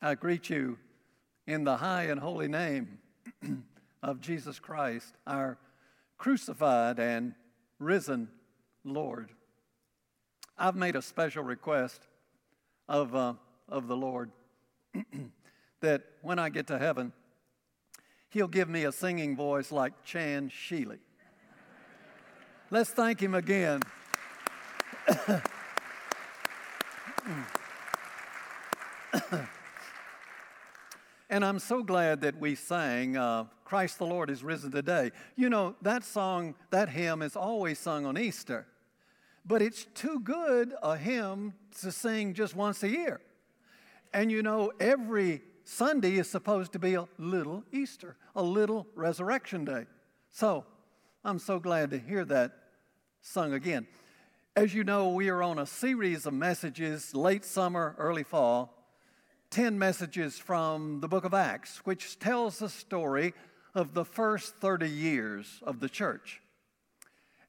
I greet you in the high and holy name of Jesus Christ, our crucified and risen Lord. I've made a special request of, uh, of the Lord that when I get to heaven, He'll give me a singing voice like Chan Sheely. Let's thank Him again. And I'm so glad that we sang, uh, Christ the Lord is risen today. You know, that song, that hymn is always sung on Easter, but it's too good a hymn to sing just once a year. And you know, every Sunday is supposed to be a little Easter, a little resurrection day. So I'm so glad to hear that sung again. As you know, we are on a series of messages, late summer, early fall 10 messages from the book of Acts, which tells the story of the first 30 years of the church.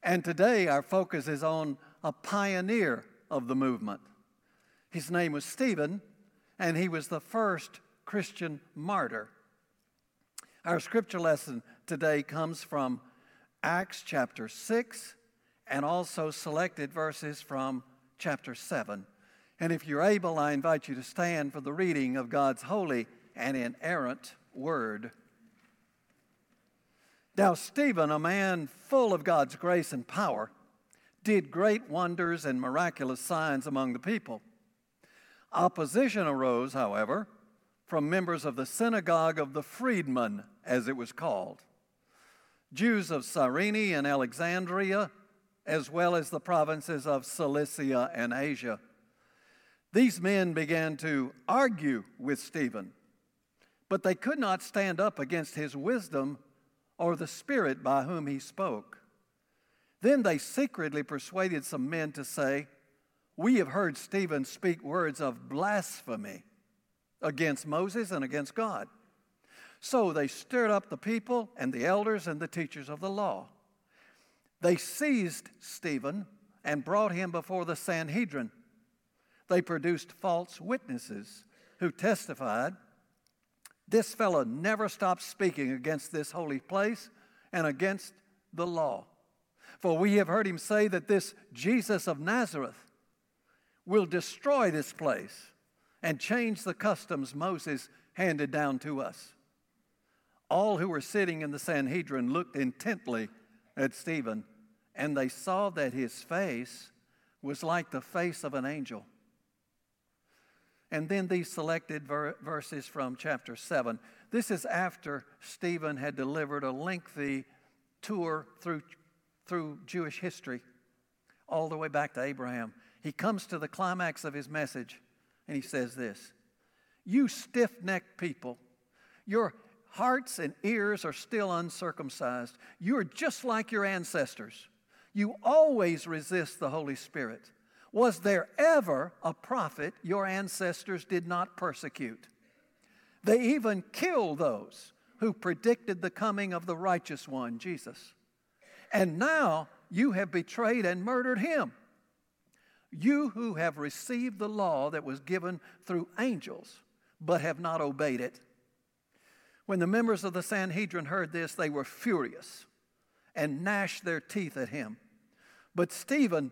And today our focus is on a pioneer of the movement. His name was Stephen, and he was the first Christian martyr. Our scripture lesson today comes from Acts chapter 6 and also selected verses from chapter 7. And if you're able, I invite you to stand for the reading of God's holy and inerrant word. Now, Stephen, a man full of God's grace and power, did great wonders and miraculous signs among the people. Opposition arose, however, from members of the synagogue of the freedmen, as it was called. Jews of Cyrene and Alexandria, as well as the provinces of Cilicia and Asia. These men began to argue with Stephen, but they could not stand up against his wisdom or the spirit by whom he spoke. Then they secretly persuaded some men to say, We have heard Stephen speak words of blasphemy against Moses and against God. So they stirred up the people and the elders and the teachers of the law. They seized Stephen and brought him before the Sanhedrin they produced false witnesses who testified this fellow never stopped speaking against this holy place and against the law. For we have heard him say that this Jesus of Nazareth will destroy this place and change the customs Moses handed down to us. All who were sitting in the Sanhedrin looked intently at Stephen, and they saw that his face was like the face of an angel. And then these selected ver- verses from chapter 7. This is after Stephen had delivered a lengthy tour through, through Jewish history, all the way back to Abraham. He comes to the climax of his message and he says this You stiff necked people, your hearts and ears are still uncircumcised. You're just like your ancestors. You always resist the Holy Spirit. Was there ever a prophet your ancestors did not persecute? They even killed those who predicted the coming of the righteous one, Jesus. And now you have betrayed and murdered him. You who have received the law that was given through angels, but have not obeyed it. When the members of the Sanhedrin heard this, they were furious and gnashed their teeth at him. But Stephen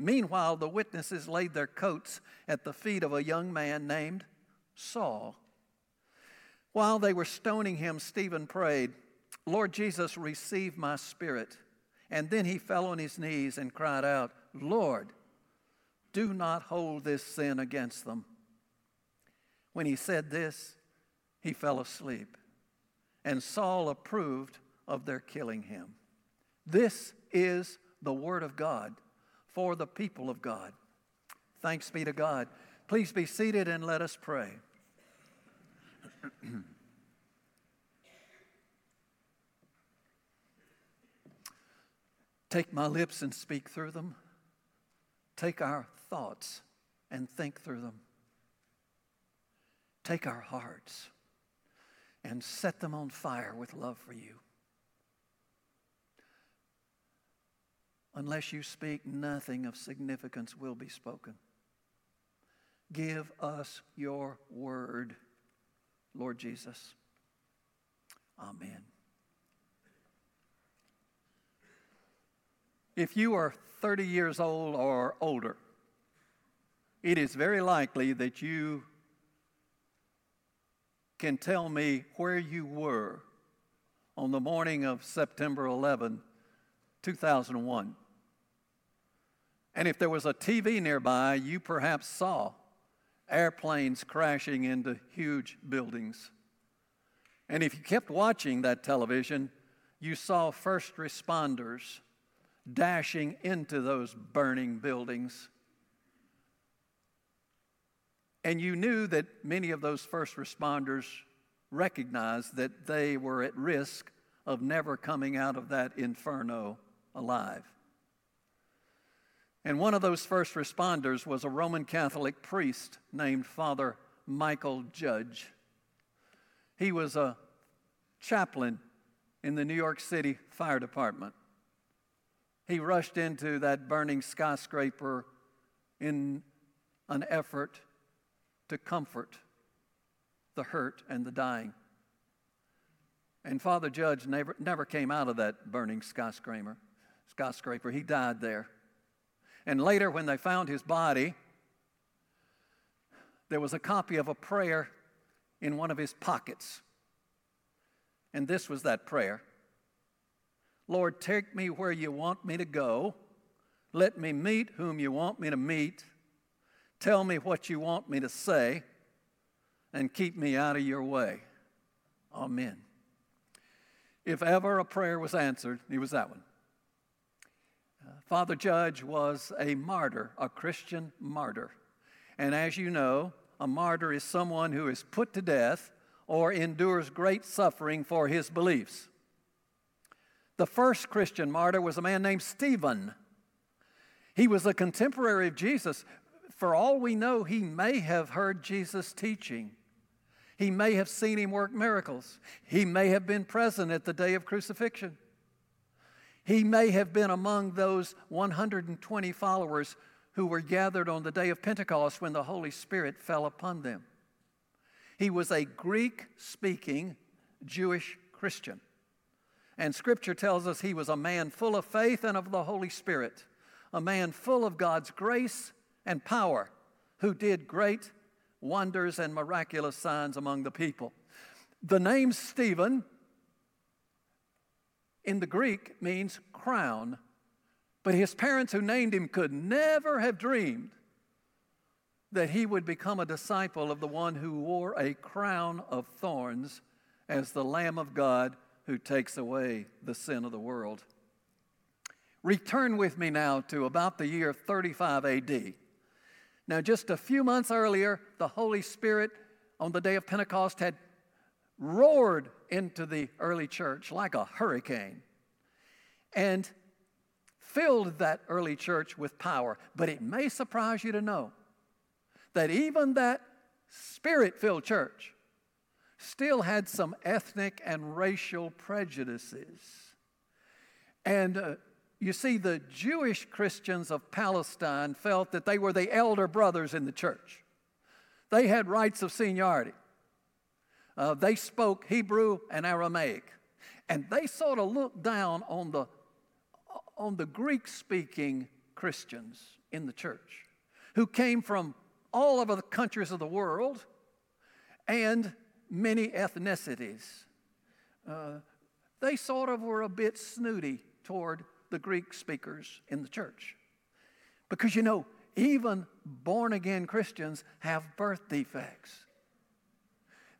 Meanwhile, the witnesses laid their coats at the feet of a young man named Saul. While they were stoning him, Stephen prayed, Lord Jesus, receive my spirit. And then he fell on his knees and cried out, Lord, do not hold this sin against them. When he said this, he fell asleep, and Saul approved of their killing him. This is the word of God for the people of God. Thanks be to God. Please be seated and let us pray. Take my lips and speak through them. Take our thoughts and think through them. Take our hearts and set them on fire with love for you. Unless you speak, nothing of significance will be spoken. Give us your word, Lord Jesus. Amen. If you are 30 years old or older, it is very likely that you can tell me where you were on the morning of September 11, 2001. And if there was a TV nearby, you perhaps saw airplanes crashing into huge buildings. And if you kept watching that television, you saw first responders dashing into those burning buildings. And you knew that many of those first responders recognized that they were at risk of never coming out of that inferno alive. And one of those first responders was a Roman Catholic priest named Father Michael Judge. He was a chaplain in the New York City Fire Department. He rushed into that burning skyscraper in an effort to comfort the hurt and the dying. And Father Judge never, never came out of that burning skyscraper. Skyscraper. He died there. And later, when they found his body, there was a copy of a prayer in one of his pockets. And this was that prayer Lord, take me where you want me to go. Let me meet whom you want me to meet. Tell me what you want me to say. And keep me out of your way. Amen. If ever a prayer was answered, it was that one. Father Judge was a martyr, a Christian martyr. And as you know, a martyr is someone who is put to death or endures great suffering for his beliefs. The first Christian martyr was a man named Stephen. He was a contemporary of Jesus. For all we know, he may have heard Jesus teaching. He may have seen him work miracles. He may have been present at the day of crucifixion. He may have been among those 120 followers who were gathered on the day of Pentecost when the Holy Spirit fell upon them. He was a Greek speaking Jewish Christian. And Scripture tells us he was a man full of faith and of the Holy Spirit, a man full of God's grace and power, who did great wonders and miraculous signs among the people. The name Stephen in the Greek means crown, but his parents who named him could never have dreamed that he would become a disciple of the one who wore a crown of thorns as the Lamb of God who takes away the sin of the world. Return with me now to about the year 35 AD. Now, just a few months earlier, the Holy Spirit on the day of Pentecost had roared into the early church like a hurricane and filled that early church with power. But it may surprise you to know that even that spirit filled church still had some ethnic and racial prejudices. And uh, you see, the Jewish Christians of Palestine felt that they were the elder brothers in the church. They had rights of seniority. Uh, they spoke Hebrew and Aramaic. And they sort of looked down on the, on the Greek speaking Christians in the church who came from all over the countries of the world and many ethnicities. Uh, they sort of were a bit snooty toward the Greek speakers in the church. Because you know, even born again Christians have birth defects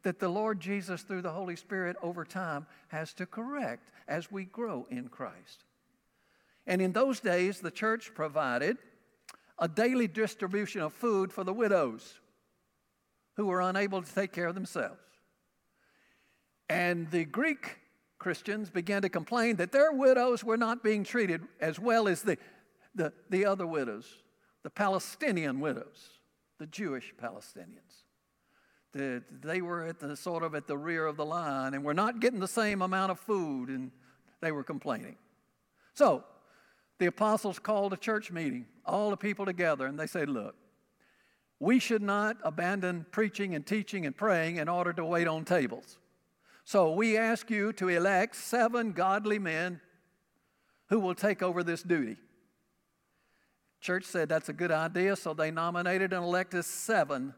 that the Lord Jesus, through the Holy Spirit, over time has to correct as we grow in Christ. And in those days, the church provided a daily distribution of food for the widows who were unable to take care of themselves. And the Greek Christians began to complain that their widows were not being treated as well as the, the, the other widows, the Palestinian widows, the Jewish Palestinians. The, they were at the sort of at the rear of the line and were not getting the same amount of food, and they were complaining. So the apostles called a church meeting, all the people together, and they said, Look, we should not abandon preaching and teaching and praying in order to wait on tables. So we ask you to elect seven godly men who will take over this duty. Church said that's a good idea, so they nominated and elected seven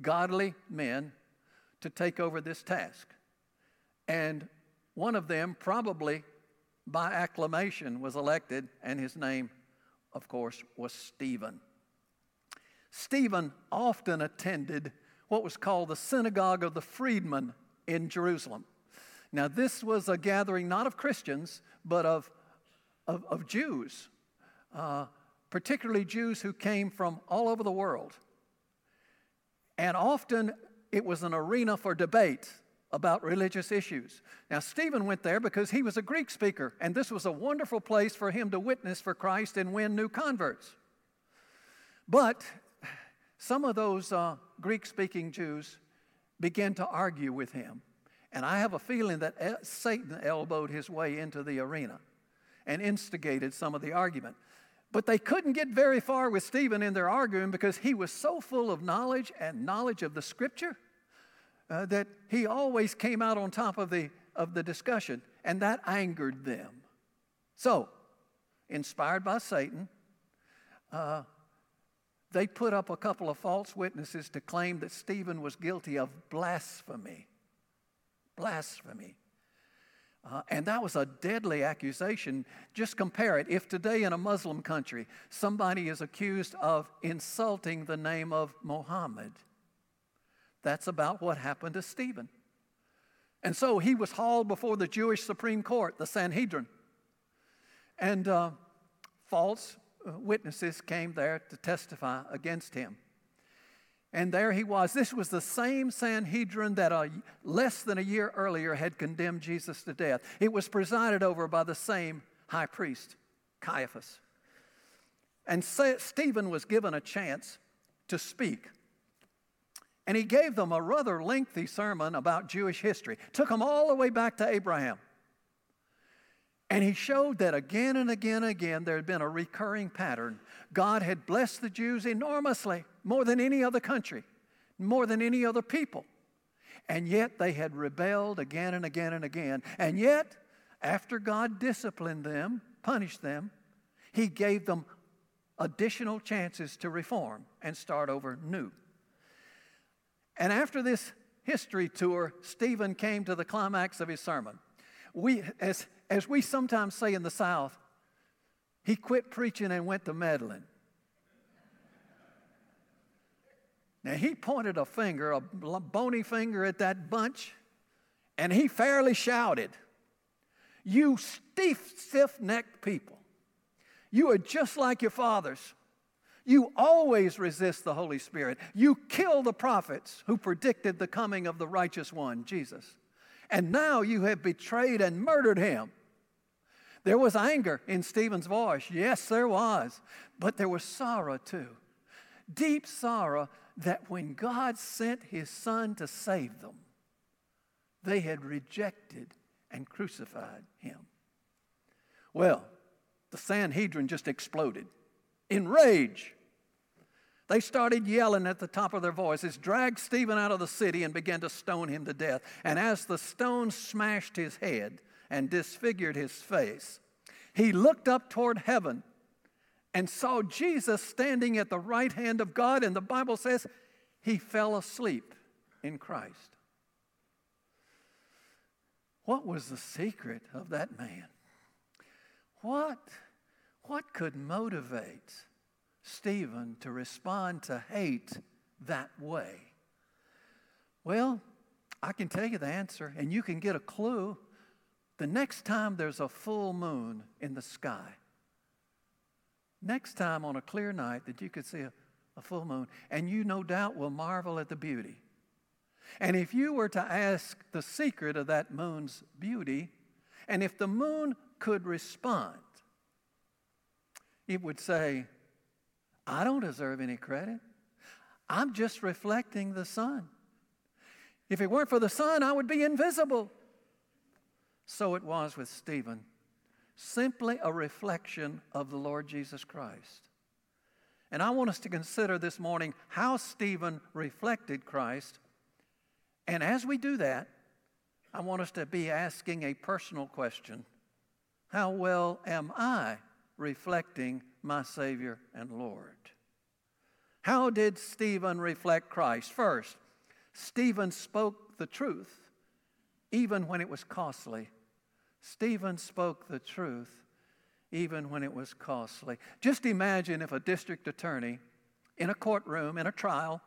godly men to take over this task. And one of them, probably by acclamation, was elected, and his name, of course, was Stephen. Stephen often attended what was called the Synagogue of the Freedmen in Jerusalem. Now, this was a gathering not of Christians, but of, of, of Jews, uh, particularly Jews who came from all over the world. And often it was an arena for debate about religious issues. Now, Stephen went there because he was a Greek speaker, and this was a wonderful place for him to witness for Christ and win new converts. But some of those uh, Greek speaking Jews began to argue with him. And I have a feeling that Satan elbowed his way into the arena and instigated some of the argument. But they couldn't get very far with Stephen in their arguing because he was so full of knowledge and knowledge of the scripture uh, that he always came out on top of the, of the discussion, and that angered them. So, inspired by Satan, uh, they put up a couple of false witnesses to claim that Stephen was guilty of blasphemy. Blasphemy. Uh, and that was a deadly accusation. Just compare it. If today in a Muslim country somebody is accused of insulting the name of Muhammad, that's about what happened to Stephen. And so he was hauled before the Jewish Supreme Court, the Sanhedrin. And uh, false uh, witnesses came there to testify against him. And there he was. This was the same Sanhedrin that a, less than a year earlier had condemned Jesus to death. It was presided over by the same high priest, Caiaphas. And Stephen was given a chance to speak. And he gave them a rather lengthy sermon about Jewish history, took them all the way back to Abraham. And he showed that again and again and again there had been a recurring pattern. God had blessed the Jews enormously, more than any other country, more than any other people. And yet they had rebelled again and again and again. And yet, after God disciplined them, punished them, he gave them additional chances to reform and start over new. And after this history tour, Stephen came to the climax of his sermon. We, as as we sometimes say in the South, he quit preaching and went to meddling. Now, he pointed a finger, a bony finger at that bunch, and he fairly shouted, You stiff necked people, you are just like your fathers. You always resist the Holy Spirit. You kill the prophets who predicted the coming of the righteous one, Jesus. And now you have betrayed and murdered him. There was anger in Stephen's voice. Yes, there was. But there was sorrow too. Deep sorrow that when God sent his son to save them, they had rejected and crucified him. Well, the Sanhedrin just exploded in rage. They started yelling at the top of their voices, dragged Stephen out of the city, and began to stone him to death. And as the stone smashed his head, and disfigured his face. He looked up toward heaven and saw Jesus standing at the right hand of God, and the Bible says he fell asleep in Christ. What was the secret of that man? What, what could motivate Stephen to respond to hate that way? Well, I can tell you the answer, and you can get a clue the next time there's a full moon in the sky, next time on a clear night that you could see a, a full moon, and you no doubt will marvel at the beauty. And if you were to ask the secret of that moon's beauty, and if the moon could respond, it would say, I don't deserve any credit. I'm just reflecting the sun. If it weren't for the sun, I would be invisible. So it was with Stephen, simply a reflection of the Lord Jesus Christ. And I want us to consider this morning how Stephen reflected Christ. And as we do that, I want us to be asking a personal question How well am I reflecting my Savior and Lord? How did Stephen reflect Christ? First, Stephen spoke the truth even when it was costly. Stephen spoke the truth even when it was costly. Just imagine if a district attorney in a courtroom, in a trial,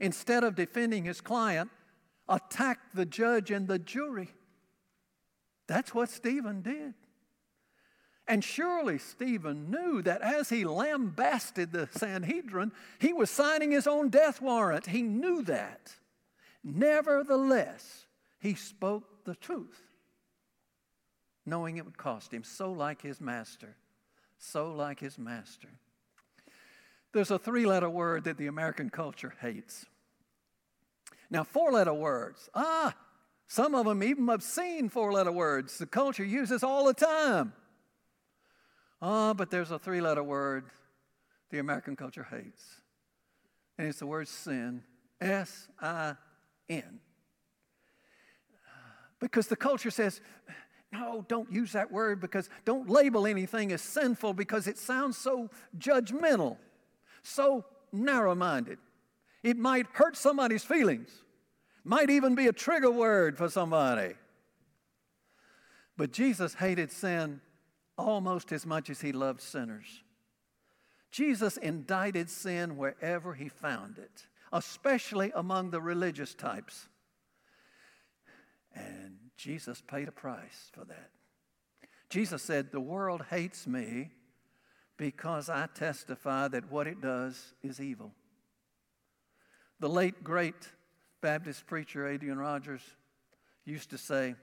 instead of defending his client, attacked the judge and the jury. That's what Stephen did. And surely Stephen knew that as he lambasted the Sanhedrin, he was signing his own death warrant. He knew that. Nevertheless, he spoke the truth, knowing it would cost him, so like his master. So like his master. There's a three letter word that the American culture hates. Now, four letter words, ah, some of them even obscene four letter words the culture uses all the time. Ah, but there's a three letter word the American culture hates, and it's the word sin S I N. Because the culture says, no, don't use that word because don't label anything as sinful because it sounds so judgmental, so narrow minded. It might hurt somebody's feelings, might even be a trigger word for somebody. But Jesus hated sin almost as much as he loved sinners. Jesus indicted sin wherever he found it, especially among the religious types. And Jesus paid a price for that. Jesus said, The world hates me because I testify that what it does is evil. The late, great Baptist preacher Adrian Rogers used to say,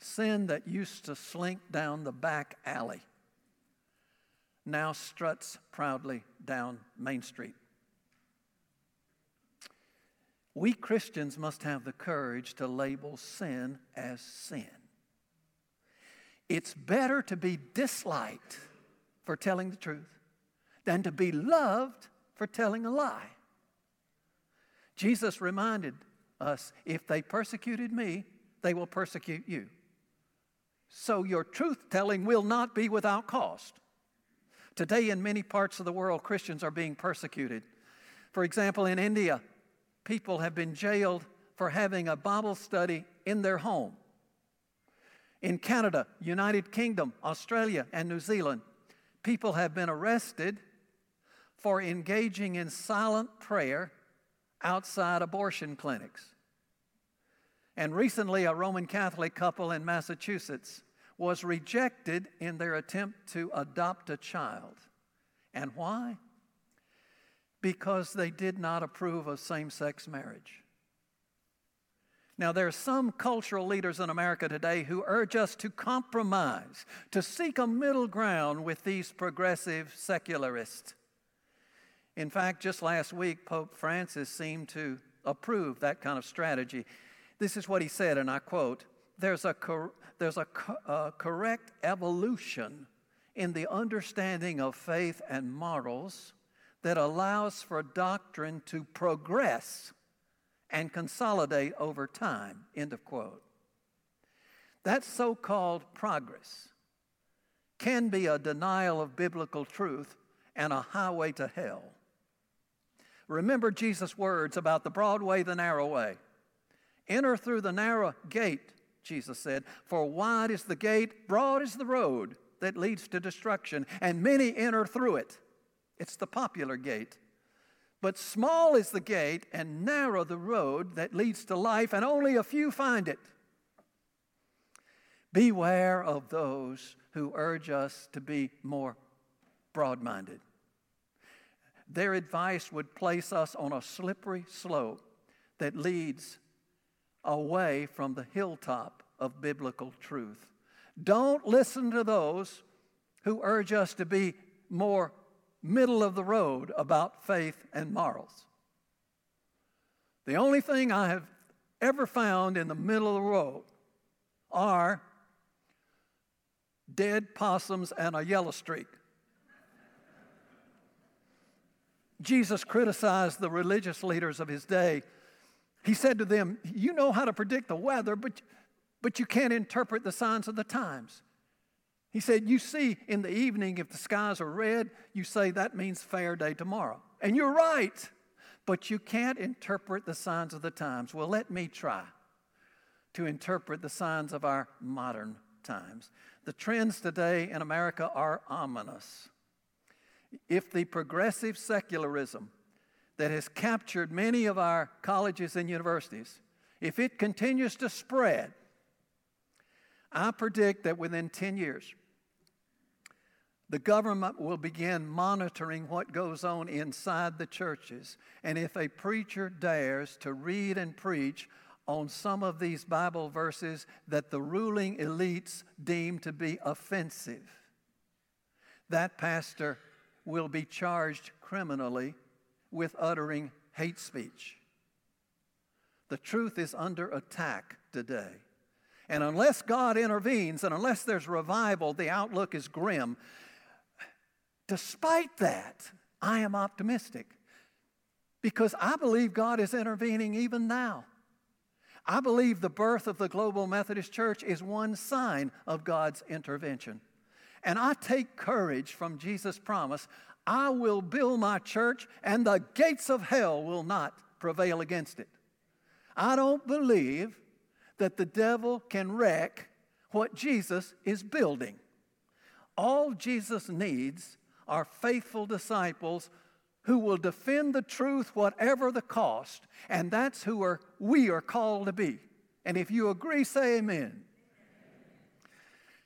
Sin that used to slink down the back alley now struts proudly down Main Street. We Christians must have the courage to label sin as sin. It's better to be disliked for telling the truth than to be loved for telling a lie. Jesus reminded us if they persecuted me, they will persecute you. So your truth telling will not be without cost. Today, in many parts of the world, Christians are being persecuted. For example, in India, people have been jailed for having a Bible study in their home. In Canada, United Kingdom, Australia, and New Zealand, people have been arrested for engaging in silent prayer outside abortion clinics. And recently, a Roman Catholic couple in Massachusetts was rejected in their attempt to adopt a child. And why? Because they did not approve of same sex marriage. Now, there are some cultural leaders in America today who urge us to compromise, to seek a middle ground with these progressive secularists. In fact, just last week, Pope Francis seemed to approve that kind of strategy. This is what he said, and I quote There's a, cor- there's a, co- a correct evolution in the understanding of faith and morals that allows for doctrine to progress and consolidate over time. End of quote. That so called progress can be a denial of biblical truth and a highway to hell. Remember Jesus' words about the broad way, the narrow way. Enter through the narrow gate, Jesus said, for wide is the gate, broad is the road that leads to destruction, and many enter through it. It's the popular gate. But small is the gate and narrow the road that leads to life, and only a few find it. Beware of those who urge us to be more broad minded. Their advice would place us on a slippery slope that leads away from the hilltop of biblical truth. Don't listen to those who urge us to be more middle of the road about faith and morals. The only thing I have ever found in the middle of the road are dead possums and a yellow streak. Jesus criticized the religious leaders of his day. He said to them, You know how to predict the weather, but, but you can't interpret the signs of the times. He said, You see in the evening, if the skies are red, you say that means fair day tomorrow. And you're right, but you can't interpret the signs of the times. Well, let me try to interpret the signs of our modern times. The trends today in America are ominous. If the progressive secularism that has captured many of our colleges and universities, if it continues to spread, I predict that within 10 years, the government will begin monitoring what goes on inside the churches. And if a preacher dares to read and preach on some of these Bible verses that the ruling elites deem to be offensive, that pastor will be charged criminally with uttering hate speech. The truth is under attack today. And unless God intervenes and unless there's revival, the outlook is grim. Despite that, I am optimistic because I believe God is intervening even now. I believe the birth of the Global Methodist Church is one sign of God's intervention. And I take courage from Jesus' promise I will build my church, and the gates of hell will not prevail against it. I don't believe that the devil can wreck what Jesus is building. All Jesus needs are faithful disciples who will defend the truth whatever the cost, and that's who are, we are called to be. And if you agree, say amen.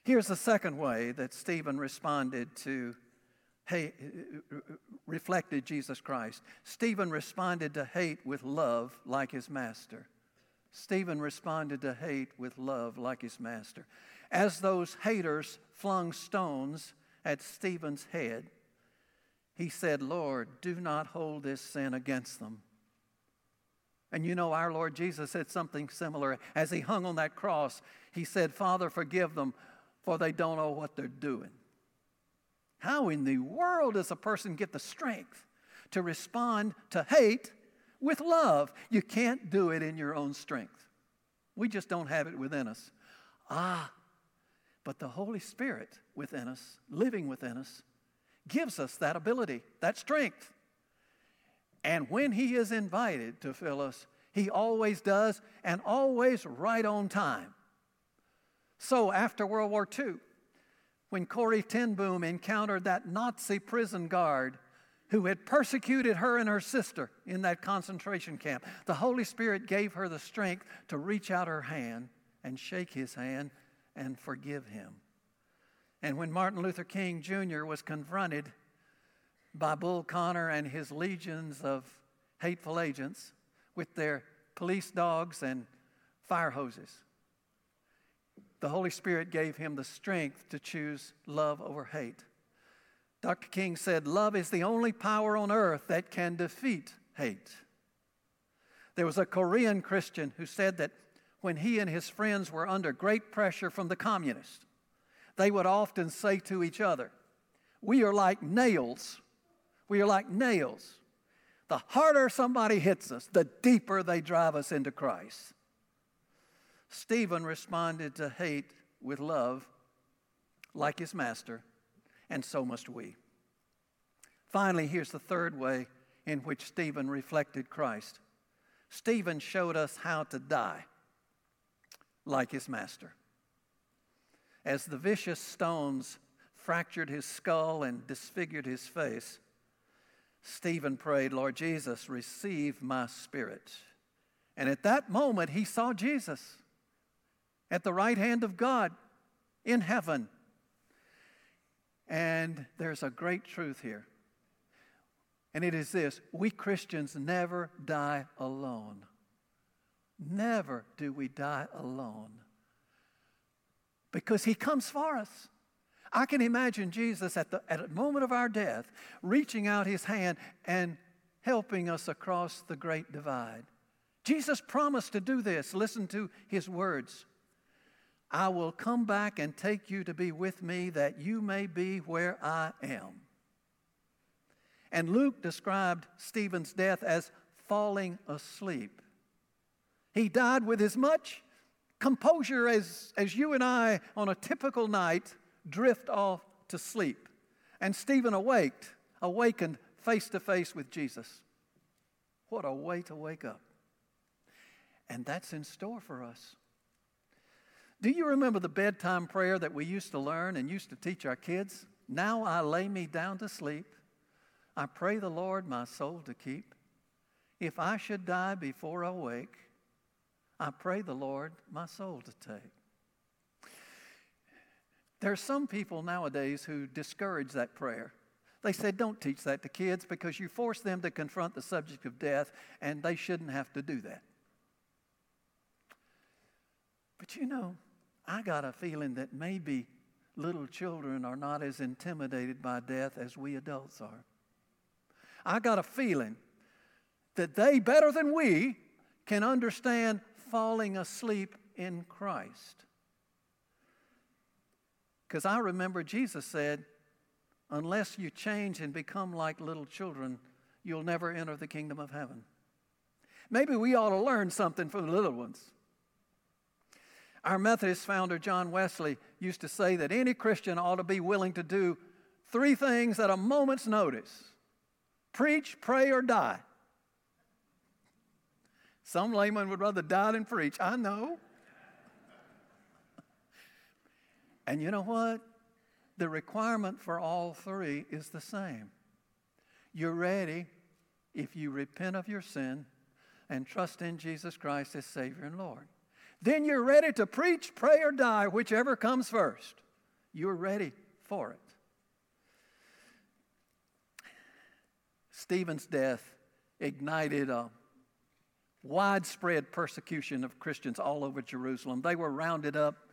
Here's the second way that Stephen responded to, hate, reflected Jesus Christ. Stephen responded to hate with love like his master. Stephen responded to hate with love like his master. As those haters flung stones at Stephen's head, he said, Lord, do not hold this sin against them. And you know, our Lord Jesus said something similar. As he hung on that cross, he said, Father, forgive them, for they don't know what they're doing. How in the world does a person get the strength to respond to hate with love? You can't do it in your own strength. We just don't have it within us. Ah, but the Holy Spirit within us, living within us, gives us that ability, that strength. And when He is invited to fill us, He always does and always right on time. So after World War II, when Corrie ten Boom encountered that Nazi prison guard who had persecuted her and her sister in that concentration camp, the Holy Spirit gave her the strength to reach out her hand and shake his hand and forgive him. And when Martin Luther King Jr. was confronted by Bull Connor and his legions of hateful agents with their police dogs and fire hoses, the Holy Spirit gave him the strength to choose love over hate. Dr. King said, Love is the only power on earth that can defeat hate. There was a Korean Christian who said that when he and his friends were under great pressure from the communists, they would often say to each other, We are like nails. We are like nails. The harder somebody hits us, the deeper they drive us into Christ. Stephen responded to hate with love, like his master, and so must we. Finally, here's the third way in which Stephen reflected Christ. Stephen showed us how to die like his master. As the vicious stones fractured his skull and disfigured his face, Stephen prayed, Lord Jesus, receive my spirit. And at that moment, he saw Jesus at the right hand of God in heaven. And there's a great truth here. And it is this we Christians never die alone. never do we die alone because he comes for us. I can imagine Jesus at the, at the moment of our death reaching out his hand and helping us across the great divide. Jesus promised to do this. Listen to his words. I will come back and take you to be with me that you may be where I am. And Luke described Stephen's death as falling asleep. He died with as much composure as, as you and I on a typical night drift off to sleep. And Stephen awaked, awakened face to face with Jesus. What a way to wake up. And that's in store for us. Do you remember the bedtime prayer that we used to learn and used to teach our kids? Now I lay me down to sleep. I pray the Lord my soul to keep. If I should die before I wake, I pray the Lord my soul to take. There are some people nowadays who discourage that prayer. They said, don't teach that to kids because you force them to confront the subject of death, and they shouldn't have to do that. But you know, I got a feeling that maybe little children are not as intimidated by death as we adults are. I got a feeling that they, better than we, can understand falling asleep in Christ. Because I remember Jesus said, unless you change and become like little children, you'll never enter the kingdom of heaven. Maybe we ought to learn something from the little ones. Our Methodist founder, John Wesley, used to say that any Christian ought to be willing to do three things at a moment's notice preach, pray, or die. Some layman would rather die than preach. I know. and you know what? The requirement for all three is the same. You're ready if you repent of your sin and trust in Jesus Christ as Savior and Lord. Then you're ready to preach, pray, or die, whichever comes first. You're ready for it. Stephen's death ignited a widespread persecution of Christians all over Jerusalem. They were rounded up,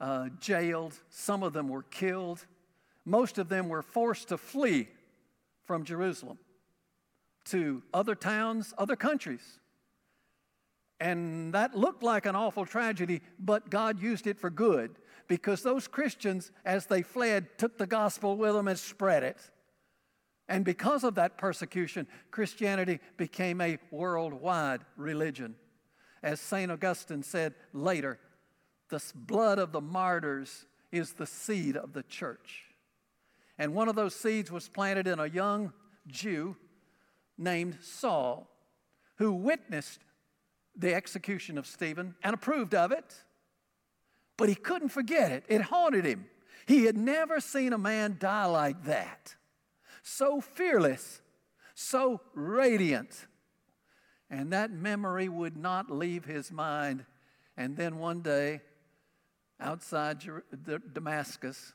uh, jailed, some of them were killed, most of them were forced to flee from Jerusalem to other towns, other countries. And that looked like an awful tragedy, but God used it for good because those Christians, as they fled, took the gospel with them and spread it. And because of that persecution, Christianity became a worldwide religion. As St. Augustine said later, the blood of the martyrs is the seed of the church. And one of those seeds was planted in a young Jew named Saul, who witnessed the execution of Stephen and approved of it, but he couldn't forget it. It haunted him. He had never seen a man die like that so fearless, so radiant. And that memory would not leave his mind. And then one day, outside Damascus,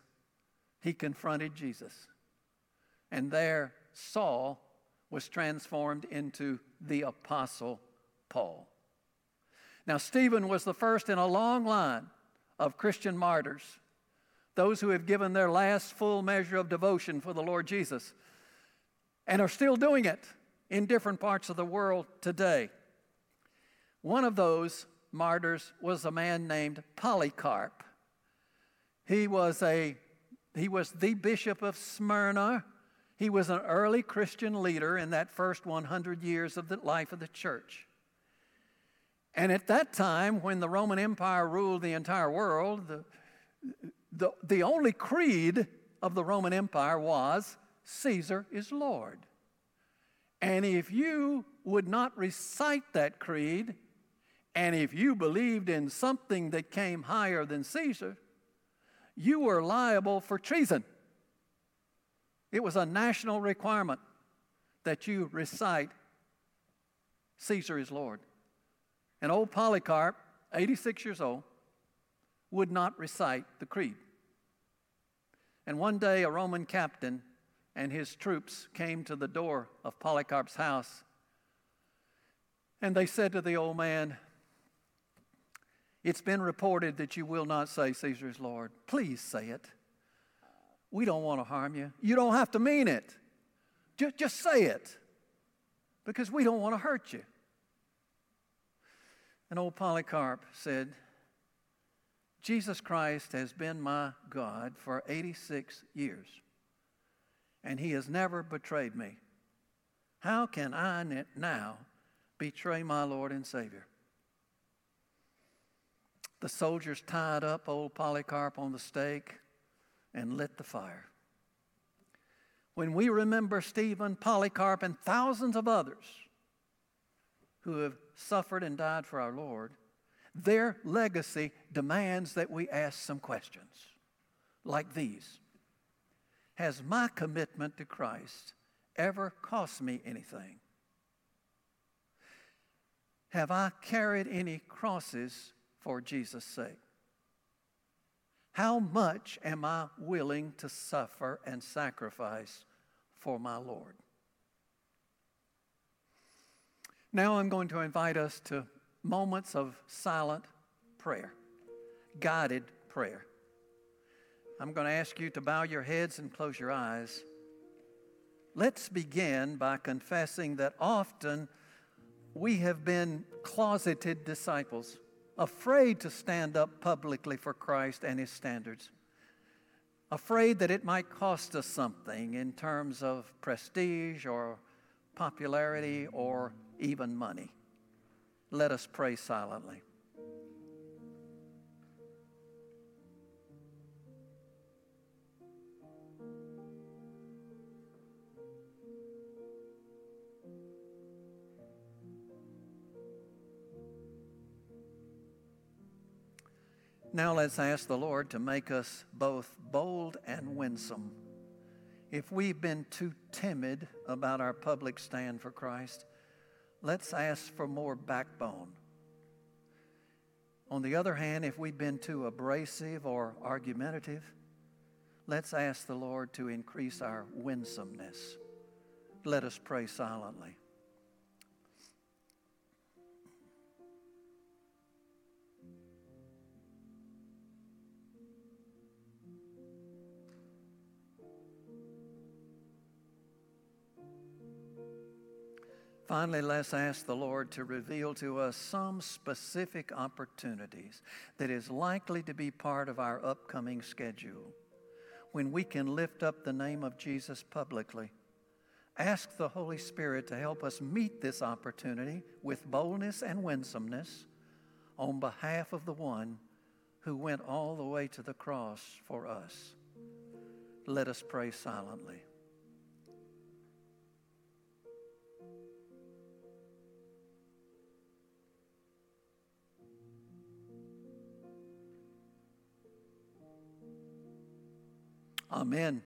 he confronted Jesus. And there, Saul was transformed into the Apostle Paul. Now, Stephen was the first in a long line of Christian martyrs, those who have given their last full measure of devotion for the Lord Jesus and are still doing it in different parts of the world today. One of those martyrs was a man named Polycarp. He was a he was the bishop of Smyrna. He was an early Christian leader in that first 100 years of the life of the church. And at that time, when the Roman Empire ruled the entire world, the, the, the only creed of the Roman Empire was Caesar is Lord. And if you would not recite that creed, and if you believed in something that came higher than Caesar, you were liable for treason. It was a national requirement that you recite Caesar is Lord. And old Polycarp, 86 years old, would not recite the creed. And one day, a Roman captain and his troops came to the door of Polycarp's house. And they said to the old man, It's been reported that you will not say, Caesar is Lord. Please say it. We don't want to harm you. You don't have to mean it. Just, just say it because we don't want to hurt you. And old Polycarp said, Jesus Christ has been my God for 86 years, and he has never betrayed me. How can I now betray my Lord and Savior? The soldiers tied up old Polycarp on the stake and lit the fire. When we remember Stephen, Polycarp, and thousands of others who have suffered and died for our Lord, their legacy demands that we ask some questions like these Has my commitment to Christ ever cost me anything? Have I carried any crosses for Jesus' sake? How much am I willing to suffer and sacrifice for my Lord? Now I'm going to invite us to moments of silent prayer, guided prayer. I'm going to ask you to bow your heads and close your eyes. Let's begin by confessing that often we have been closeted disciples afraid to stand up publicly for Christ and his standards, afraid that it might cost us something in terms of prestige or popularity or even money. Let us pray silently. Now let's ask the Lord to make us both bold and winsome. If we've been too timid about our public stand for Christ, let's ask for more backbone. On the other hand, if we've been too abrasive or argumentative, let's ask the Lord to increase our winsomeness. Let us pray silently. Finally, let's ask the Lord to reveal to us some specific opportunities that is likely to be part of our upcoming schedule when we can lift up the name of Jesus publicly. Ask the Holy Spirit to help us meet this opportunity with boldness and winsomeness on behalf of the one who went all the way to the cross for us. Let us pray silently. Amen.